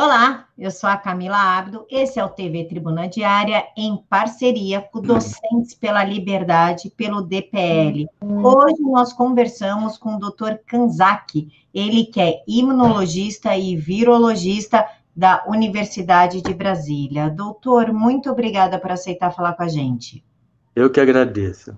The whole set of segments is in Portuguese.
Olá, eu sou a Camila Abdo, esse é o TV Tribuna Diária, em parceria com Docentes pela Liberdade, pelo DPL. Hoje nós conversamos com o Dr. Kanzaki, ele que é imunologista e virologista da Universidade de Brasília. Doutor, muito obrigada por aceitar falar com a gente. Eu que agradeço.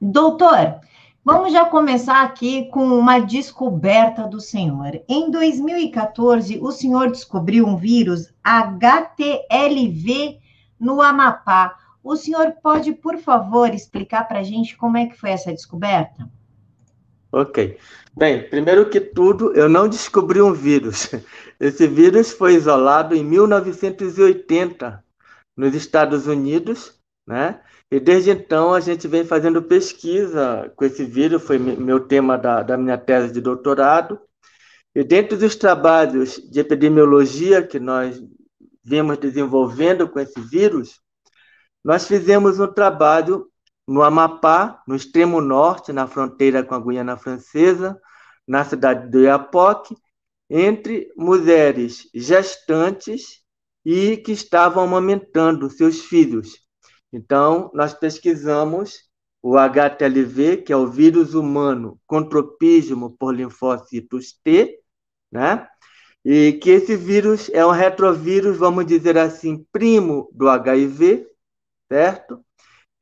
Doutor, Vamos já começar aqui com uma descoberta do senhor. Em 2014, o senhor descobriu um vírus HTLV no Amapá. O senhor pode, por favor, explicar para a gente como é que foi essa descoberta? Ok. Bem, primeiro que tudo, eu não descobri um vírus. Esse vírus foi isolado em 1980 nos Estados Unidos, né? E desde então a gente vem fazendo pesquisa com esse vírus, foi meu tema da, da minha tese de doutorado. E dentro dos trabalhos de epidemiologia que nós vimos desenvolvendo com esse vírus, nós fizemos um trabalho no Amapá, no extremo norte, na fronteira com a Guiana Francesa, na cidade do Iapoque, entre mulheres gestantes e que estavam amamentando seus filhos. Então, nós pesquisamos o HTLV, que é o vírus humano com tropismo por linfócitos T, né? E que esse vírus é um retrovírus, vamos dizer assim, primo do HIV, certo?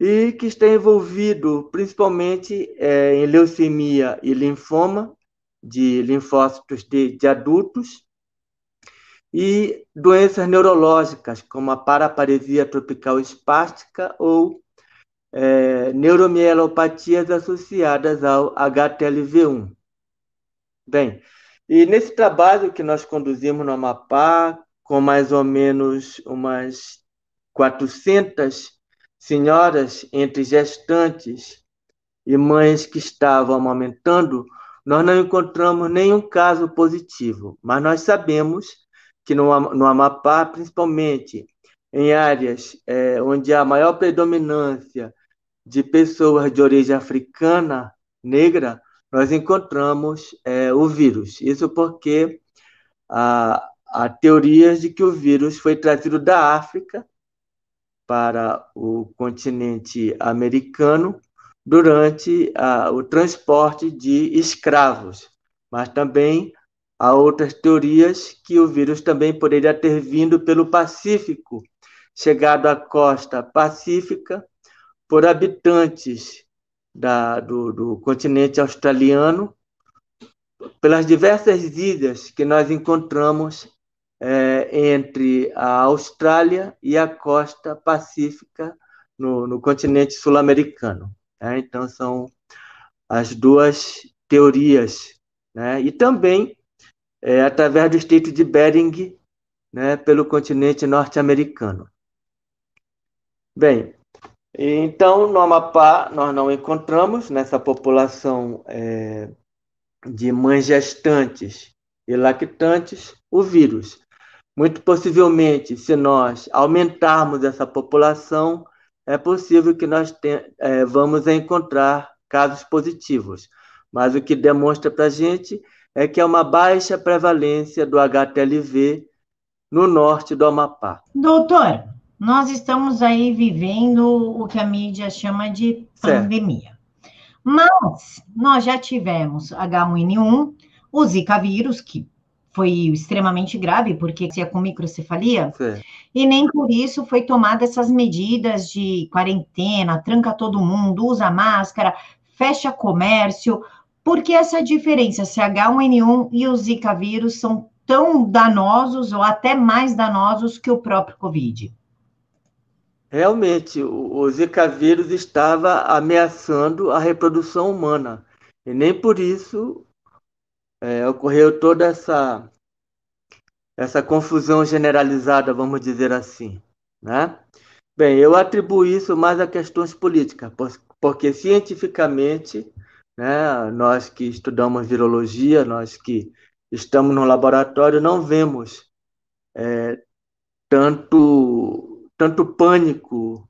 E que está envolvido principalmente é, em leucemia e linfoma de linfócitos de, de adultos, e doenças neurológicas, como a paraparesia tropical espástica ou é, neuromielopatias associadas ao HTLV1. Bem, e nesse trabalho que nós conduzimos no Amapá, com mais ou menos umas 400 senhoras entre gestantes e mães que estavam amamentando, nós não encontramos nenhum caso positivo, mas nós sabemos que no, no Amapá, principalmente em áreas é, onde há maior predominância de pessoas de origem africana, negra, nós encontramos é, o vírus. Isso porque há, há teorias de que o vírus foi trazido da África para o continente americano durante a, o transporte de escravos, mas também Há outras teorias que o vírus também poderia ter vindo pelo Pacífico, chegado à costa pacífica por habitantes da, do, do continente australiano, pelas diversas ilhas que nós encontramos é, entre a Austrália e a costa pacífica no, no continente sul-americano. Né? Então, são as duas teorias. Né? E também é, através do estreito de Bering, né, pelo continente norte-americano. Bem, então no Amapá nós não encontramos nessa população é, de mães gestantes e lactantes o vírus. Muito possivelmente, se nós aumentarmos essa população, é possível que nós é, vamos encontrar casos positivos. Mas o que demonstra para a gente é que é uma baixa prevalência do HTLV no norte do Amapá. Doutor, nós estamos aí vivendo o que a mídia chama de pandemia. Certo. Mas nós já tivemos H1N1, o Zika vírus, que foi extremamente grave, porque é com microcefalia, e nem por isso foi tomada essas medidas de quarentena, tranca todo mundo, usa máscara, fecha comércio, por que essa diferença se H1N1 e o Zika vírus são tão danosos ou até mais danosos que o próprio Covid? Realmente, o Zika vírus estava ameaçando a reprodução humana. E nem por isso é, ocorreu toda essa, essa confusão generalizada, vamos dizer assim. Né? Bem, eu atribuo isso mais a questões políticas, porque cientificamente né? Nós que estudamos virologia, nós que estamos no laboratório, não vemos é, tanto, tanto pânico,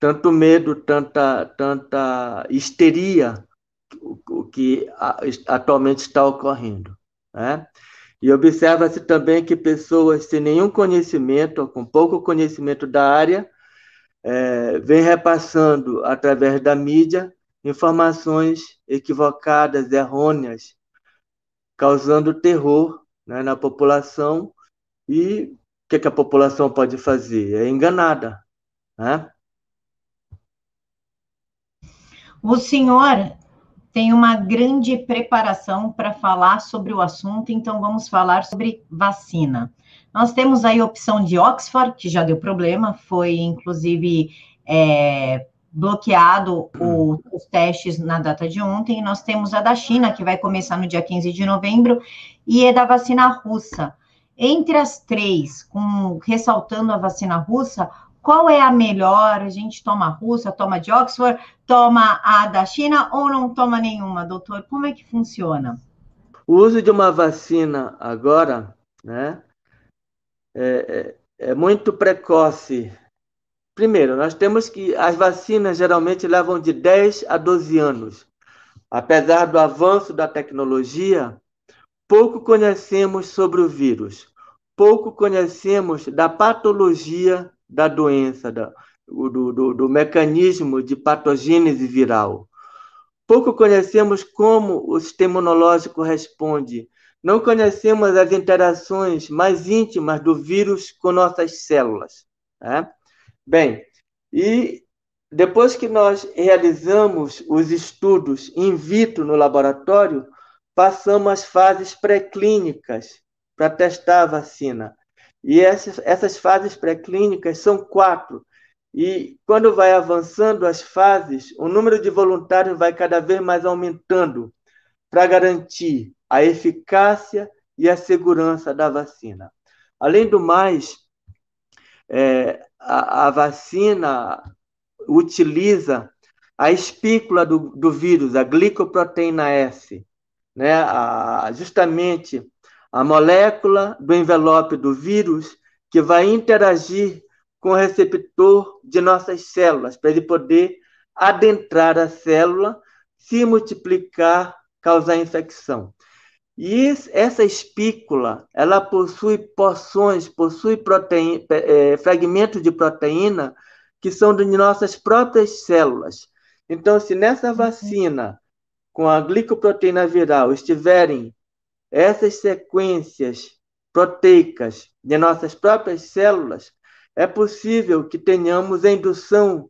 tanto medo, tanta, tanta histeria o que atualmente está ocorrendo. Né? E observa-se também que pessoas sem nenhum conhecimento, ou com pouco conhecimento da área, é, vêm repassando, através da mídia, informações equivocadas, errôneas, causando terror né, na população. E o que, que, a população pode fazer? É enganada. Né? O senhor tem uma grande preparação para falar sobre o assunto, então vamos falar sobre vacina. Nós temos aí a opção de Oxford, que já deu problema, foi inclusive é, bloqueado o, os testes na data de ontem, e nós temos a da China, que vai começar no dia 15 de novembro, e é da vacina russa. Entre as três, com, ressaltando a vacina russa, qual é a melhor? A gente toma a russa, toma de Oxford, toma a da China ou não toma nenhuma, doutor? Como é que funciona? O uso de uma vacina agora, né, é, é, é muito precoce. Primeiro, nós temos que as vacinas geralmente levam de 10 a 12 anos. Apesar do avanço da tecnologia, pouco conhecemos sobre o vírus, pouco conhecemos da patologia da doença, da, do, do, do mecanismo de patogênese viral. Pouco conhecemos como o sistema imunológico responde. Não conhecemos as interações mais íntimas do vírus com nossas células. Né? Bem, e depois que nós realizamos os estudos in vitro no laboratório, passamos às fases pré-clínicas para testar a vacina. E essas, essas fases pré-clínicas são quatro. E quando vai avançando as fases, o número de voluntários vai cada vez mais aumentando para garantir a eficácia e a segurança da vacina. Além do mais, é, a, a, vacina utiliza a espícula do, do vírus, a glicoproteína S, né? A, justamente a molécula do envelope do vírus que vai interagir com o receptor de nossas células, para ele poder adentrar a célula, se multiplicar, causar infecção. E essa espícula, ela possui porções, possui proteína, é, fragmentos de proteína que são de nossas próprias células. Então, se nessa vacina, com a glicoproteína viral, estiverem essas sequências proteicas de nossas próprias células, é possível que tenhamos a indução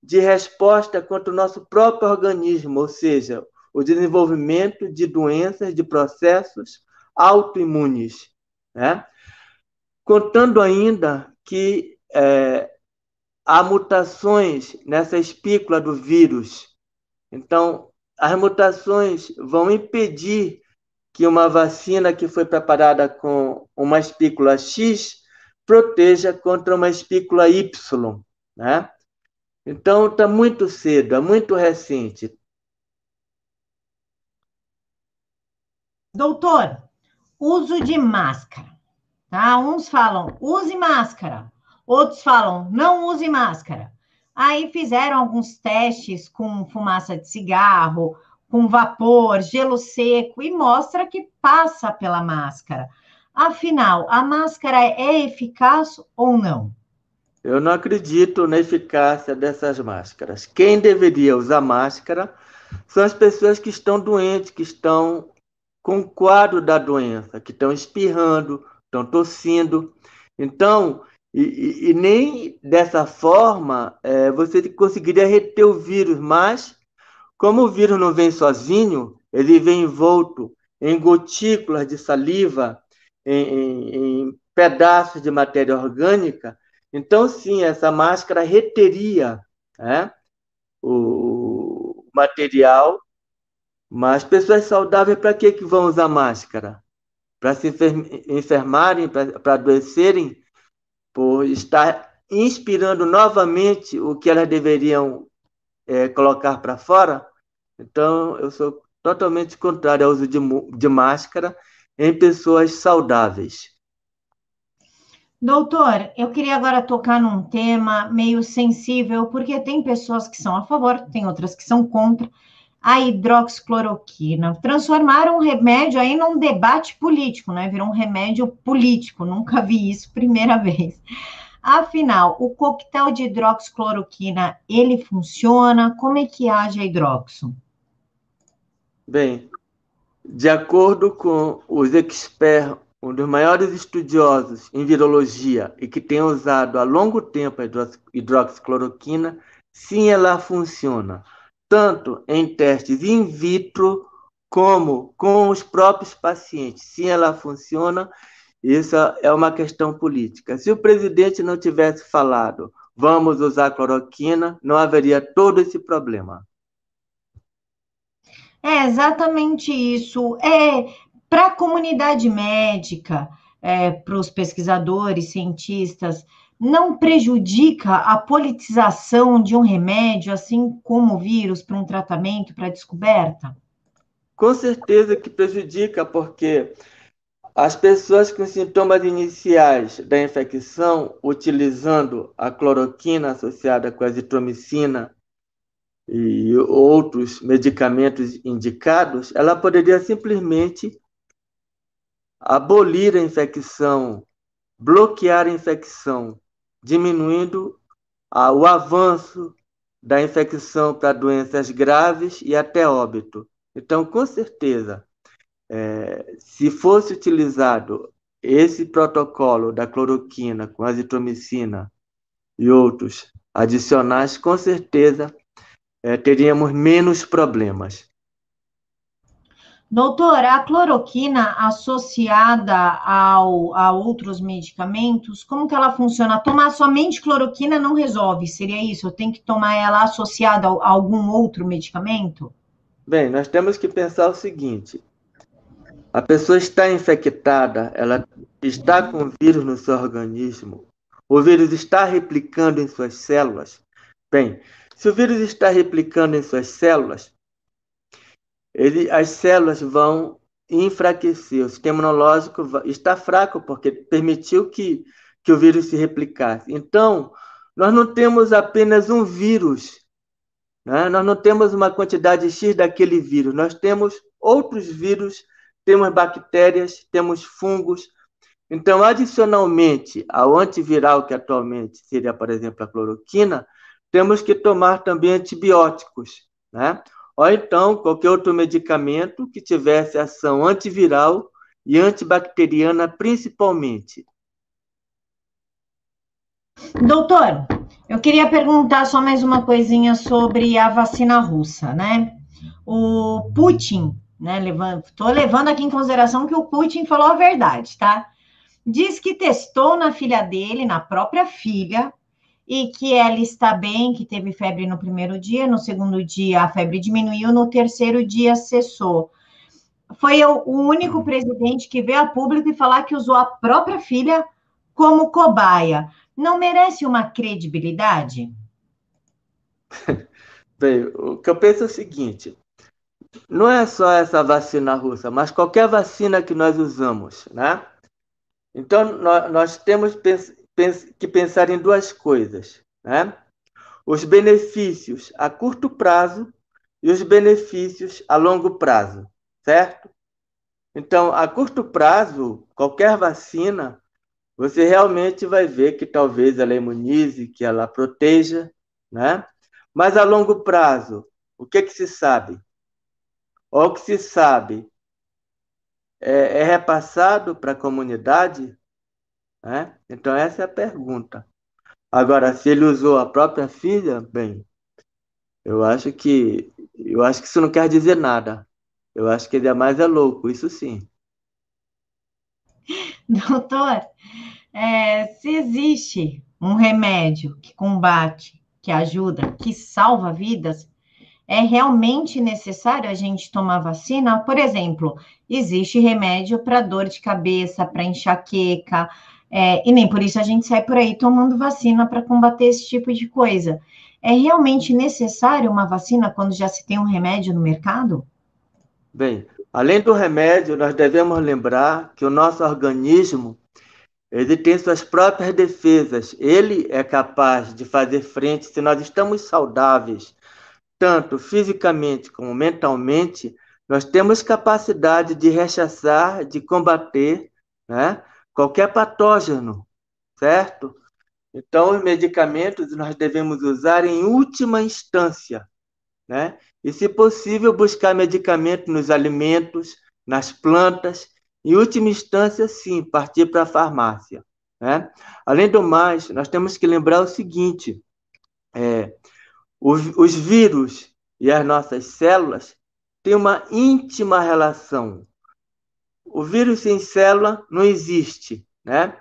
de resposta contra o nosso próprio organismo, ou seja, o desenvolvimento de doenças, de processos autoimunes. Né? Contando ainda que é, há mutações nessa espícula do vírus. Então, as mutações vão impedir que uma vacina que foi preparada com uma espícula X proteja contra uma espícula Y, né? Então está muito cedo, é muito recente. Doutor, uso de máscara. Tá? Uns falam use máscara, outros falam não use máscara. Aí fizeram alguns testes com fumaça de cigarro, com vapor, gelo seco e mostra que passa pela máscara. Afinal, a máscara é eficaz ou não? Eu não acredito na eficácia dessas máscaras. Quem deveria usar máscara são as pessoas que estão doentes, que estão com o quadro da doença, que estão espirrando, estão tossindo. Então, e, e, nem dessa forma é, você conseguiria reter o vírus, mas como o vírus não vem sozinho, ele vem envolto em gotículas de saliva, em, em, em pedaços de matéria orgânica. Então, sim, essa máscara reteria né, o material, mas pessoas saudáveis, para que, que vão usar máscara? Para se enfermarem, para adoecerem, por estar inspirando novamente o que elas deveriam é, colocar para fora? Então, eu sou totalmente contrário ao uso de, de máscara em pessoas saudáveis. Doutor, eu queria agora tocar num tema meio sensível, porque tem pessoas que são a favor, tem outras que são contra. A hidroxicloroquina. Transformaram o remédio aí num debate político, né? Virou um remédio político, nunca vi isso primeira vez. Afinal, o coquetel de hidroxicloroquina, ele funciona? Como é que age a hidroxo? Bem, de acordo com os experts, um dos maiores estudiosos em virologia e que tem usado há longo tempo a hidroxicloroquina, sim, ela funciona, tanto em testes in vitro como com os próprios pacientes. Sim, ela funciona. Isso é uma questão política. Se o presidente não tivesse falado, vamos usar cloroquina, não haveria todo esse problema. É exatamente isso. É para a comunidade médica, é, para os pesquisadores, cientistas, não prejudica a politização de um remédio, assim como o vírus, para um tratamento, para descoberta? Com certeza que prejudica, porque as pessoas com sintomas iniciais da infecção, utilizando a cloroquina associada com a azitromicina e outros medicamentos indicados, ela poderia simplesmente abolir a infecção, bloquear a infecção, diminuindo ah, o avanço da infecção para doenças graves e até óbito. Então, com certeza, é, se fosse utilizado esse protocolo da cloroquina com azitromicina e outros adicionais, com certeza é, teríamos menos problemas. Doutora, a cloroquina associada ao, a outros medicamentos, como que ela funciona? Tomar somente cloroquina não resolve, seria isso? Eu tenho que tomar ela associada a algum outro medicamento? Bem, nós temos que pensar o seguinte: a pessoa está infectada, ela está com vírus no seu organismo, o vírus está replicando em suas células. Bem, se o vírus está replicando em suas células, ele, as células vão enfraquecer. O sistema imunológico está fraco porque permitiu que, que o vírus se replicasse. Então, nós não temos apenas um vírus, né? nós não temos uma quantidade X daquele vírus, nós temos outros vírus, temos bactérias, temos fungos. Então, adicionalmente ao antiviral, que atualmente seria, por exemplo, a cloroquina, temos que tomar também antibióticos, né? Ou então qualquer outro medicamento que tivesse ação antiviral e antibacteriana principalmente. Doutor, eu queria perguntar só mais uma coisinha sobre a vacina russa, né? O Putin, né? Estou levando aqui em consideração que o Putin falou a verdade, tá? Diz que testou na filha dele, na própria filha, e que ela está bem, que teve febre no primeiro dia, no segundo dia a febre diminuiu, no terceiro dia cessou. Foi o único presidente que veio a público e falar que usou a própria filha como cobaia. Não merece uma credibilidade? Bem, o que eu penso é o seguinte: não é só essa vacina russa, mas qualquer vacina que nós usamos, né? Então, nós, nós temos que pensar em duas coisas, né? Os benefícios a curto prazo e os benefícios a longo prazo, certo? Então, a curto prazo, qualquer vacina, você realmente vai ver que talvez ela imunize, que ela proteja, né? Mas a longo prazo, o que, que se sabe? O que se sabe é, é repassado para a comunidade né? Então, essa é a pergunta. Agora, se ele usou a própria filha, bem, eu acho que eu acho que isso não quer dizer nada. Eu acho que ele é mais é louco, isso sim. Doutor, é, se existe um remédio que combate, que ajuda, que salva vidas, é realmente necessário a gente tomar vacina? Por exemplo, existe remédio para dor de cabeça, para enxaqueca, é, e nem por isso a gente sai por aí tomando vacina para combater esse tipo de coisa. É realmente necessário uma vacina quando já se tem um remédio no mercado? Bem, além do remédio, nós devemos lembrar que o nosso organismo ele tem suas próprias defesas. Ele é capaz de fazer frente, se nós estamos saudáveis, tanto fisicamente como mentalmente, nós temos capacidade de rechaçar, de combater né, qualquer patógeno, certo? Então, os medicamentos nós devemos usar em última instância, né? E, se possível, buscar medicamento nos alimentos, nas plantas. Em última instância, sim, partir para a farmácia. Né? Além do mais, nós temos que lembrar o seguinte: é, os, os vírus e as nossas células têm uma íntima relação. O vírus sem célula não existe, né?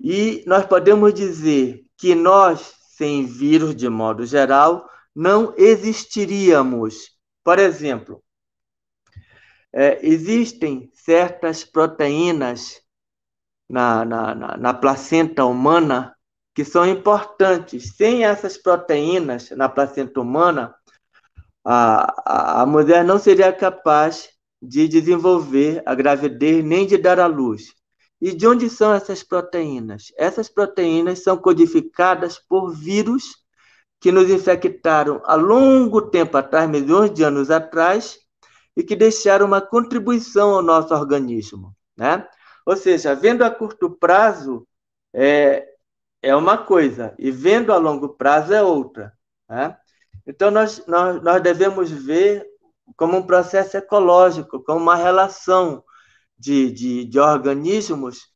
E nós podemos dizer que nós, sem vírus de modo geral, não existiríamos. Por exemplo, é, existem certas proteínas na, na, na, na placenta humana que são importantes. Sem essas proteínas na placenta humana, a, a, a mulher não seria capaz de desenvolver a gravidez nem de dar à luz. E de onde são essas proteínas? Essas proteínas são codificadas por vírus que nos infectaram há longo tempo atrás, milhões de anos atrás, e que deixaram uma contribuição ao nosso organismo. Né? Ou seja, vendo a curto prazo é, é uma coisa, e vendo a longo prazo é outra. Né? Então, nós, nós, nós devemos ver como um processo ecológico, como uma relação de, de, de organismos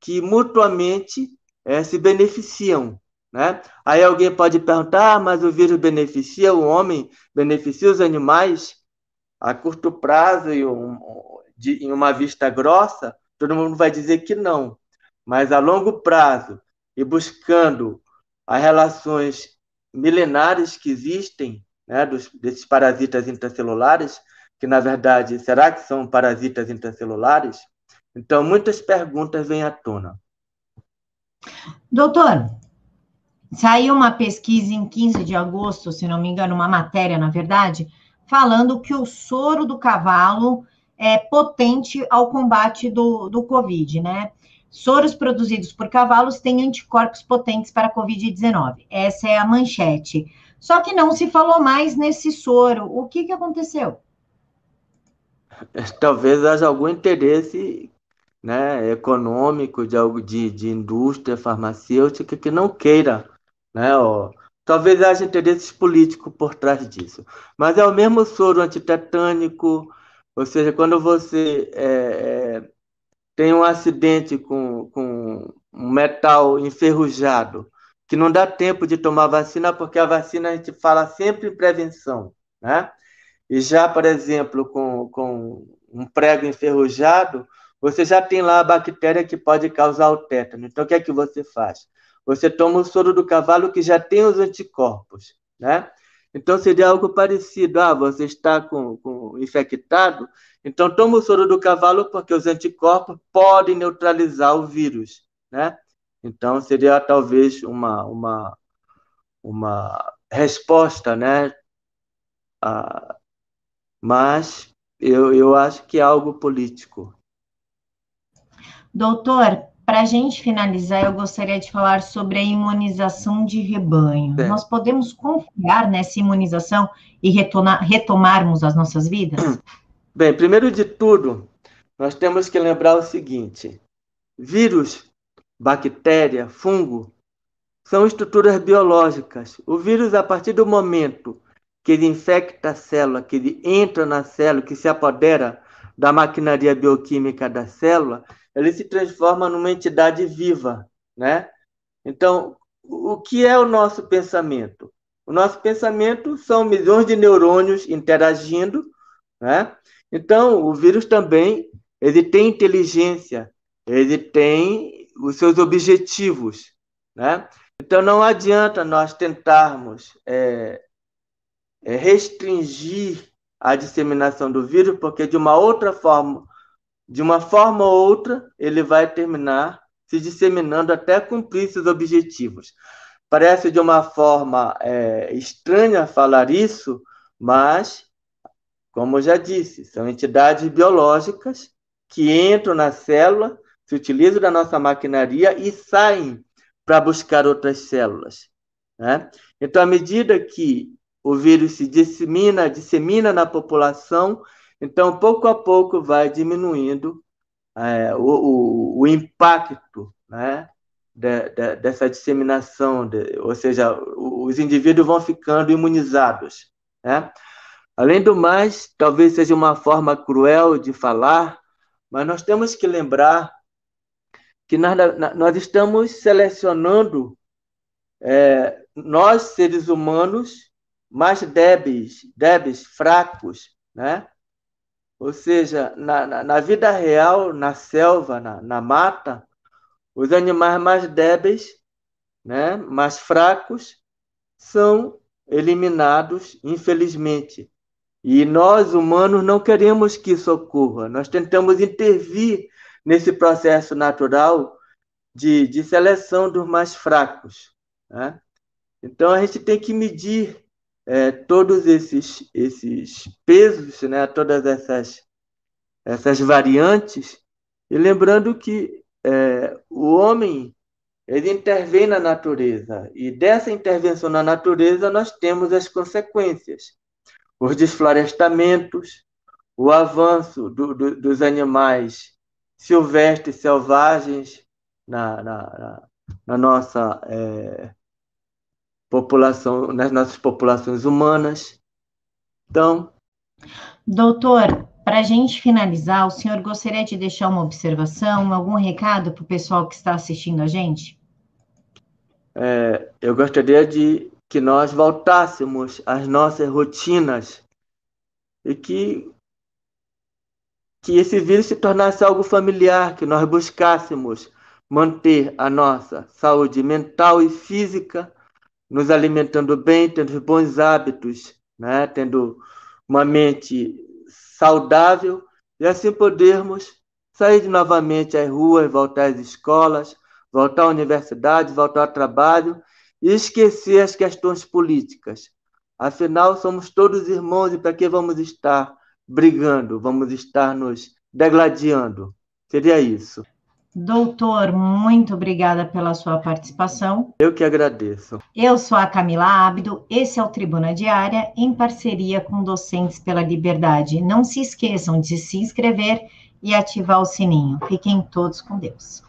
que mutuamente é, se beneficiam. Né? Aí alguém pode perguntar, ah, mas o vírus beneficia o homem, beneficia os animais a curto prazo e um, de, em uma vista grossa? Todo mundo vai dizer que não. Mas a longo prazo, e buscando as relações milenares que existem né, dos, desses parasitas intracelulares, que na verdade, será que são parasitas intracelulares? Então, muitas perguntas vêm à tona. Doutor, saiu uma pesquisa em 15 de agosto, se não me engano, uma matéria, na verdade, falando que o soro do cavalo é potente ao combate do, do Covid, né? Soros produzidos por cavalos têm anticorpos potentes para a Covid-19. Essa é a manchete. Só que não se falou mais nesse soro. O que, que aconteceu? Talvez haja algum interesse né, econômico de algo de, de indústria farmacêutica que não queira, né, ó, talvez haja interesses políticos por trás disso. Mas é o mesmo soro antitetânico, ou seja, quando você é, é, tem um acidente com, com um metal enferrujado, que não dá tempo de tomar vacina, porque a vacina a gente fala sempre em prevenção, né? E já, por exemplo, com, com um prego enferrujado, você já tem lá a bactéria que pode causar o tétano. Então, o que é que você faz? Você toma o soro do cavalo que já tem os anticorpos, né? Então, seria algo parecido. Ah, você está com, com infectado, então toma o soro do cavalo porque os anticorpos podem neutralizar o vírus, né? Então, seria talvez uma, uma, uma resposta, né? Ah, mas eu, eu acho que é algo político. Doutor, para a gente finalizar, eu gostaria de falar sobre a imunização de rebanho. É. Nós podemos confiar nessa imunização e retornar, retomarmos as nossas vidas? Bem, primeiro de tudo, nós temos que lembrar o seguinte: vírus, bactéria, fungo são estruturas biológicas. O vírus, a partir do momento que ele infecta a célula, que ele entra na célula, que se apodera da maquinaria bioquímica da célula, ele se transforma numa entidade viva, né? Então, o que é o nosso pensamento? O nosso pensamento são milhões de neurônios interagindo, né? Então, o vírus também, ele tem inteligência, ele tem os seus objetivos, né? Então, não adianta nós tentarmos é, é, restringir a disseminação do vírus, porque de uma outra forma de uma forma ou outra, ele vai terminar se disseminando até cumprir seus objetivos. Parece de uma forma é, estranha falar isso, mas, como eu já disse, são entidades biológicas que entram na célula, se utilizam da nossa maquinaria e saem para buscar outras células. Né? Então, à medida que o vírus se dissemina, dissemina na população, então pouco a pouco vai diminuindo é, o, o, o, impacto né, de, de, dessa disseminação, de, ou seja, os indivíduos vão ficando imunizados. Né? Além do mais, talvez seja uma forma cruel de falar, mas nós temos que lembrar que nós, nós estamos selecionando é, nós, seres humanos, mais débeis, débeis, fracos, né? Ou seja, na, na, na vida real, na selva, na, na mata, os animais mais débeis, né, mais fracos, são eliminados, infelizmente. E nós, humanos, não queremos que isso ocorra. Nós tentamos intervir nesse processo natural de, de seleção dos mais fracos. Né? Então, a gente tem que medir é, todos esses, esses pesos, né? todas essas, essas variantes, e lembrando que é, o homem ele intervém na natureza, e dessa intervenção na natureza nós temos as consequências os desflorestamentos, o avanço do, do, dos animais silvestres, selvagens na, na, na nossa é, população, nas nossas populações humanas. Então. Doutor, para a gente finalizar, o senhor gostaria de deixar uma observação, algum recado para o pessoal que está assistindo a gente? É, eu gostaria de que nós voltássemos às nossas rotinas e que que esse vírus se tornasse algo familiar, que nós buscássemos manter a nossa saúde mental e física, nos alimentando bem, tendo bons hábitos, né? tendo uma mente saudável, e assim podermos sair novamente às ruas, voltar às escolas, voltar à universidade, voltar ao trabalho e esquecer as questões políticas. Afinal, somos todos irmãos e para que vamos estar brigando? Vamos estar nos degladiando? Seria isso. Doutor, muito obrigada pela sua participação. Eu que agradeço. Eu sou a Camila Ábido, esse é o Tribuna Diária, em parceria com Docentes pela Liberdade. Não se esqueçam de se inscrever e ativar o sininho. Fiquem todos com Deus.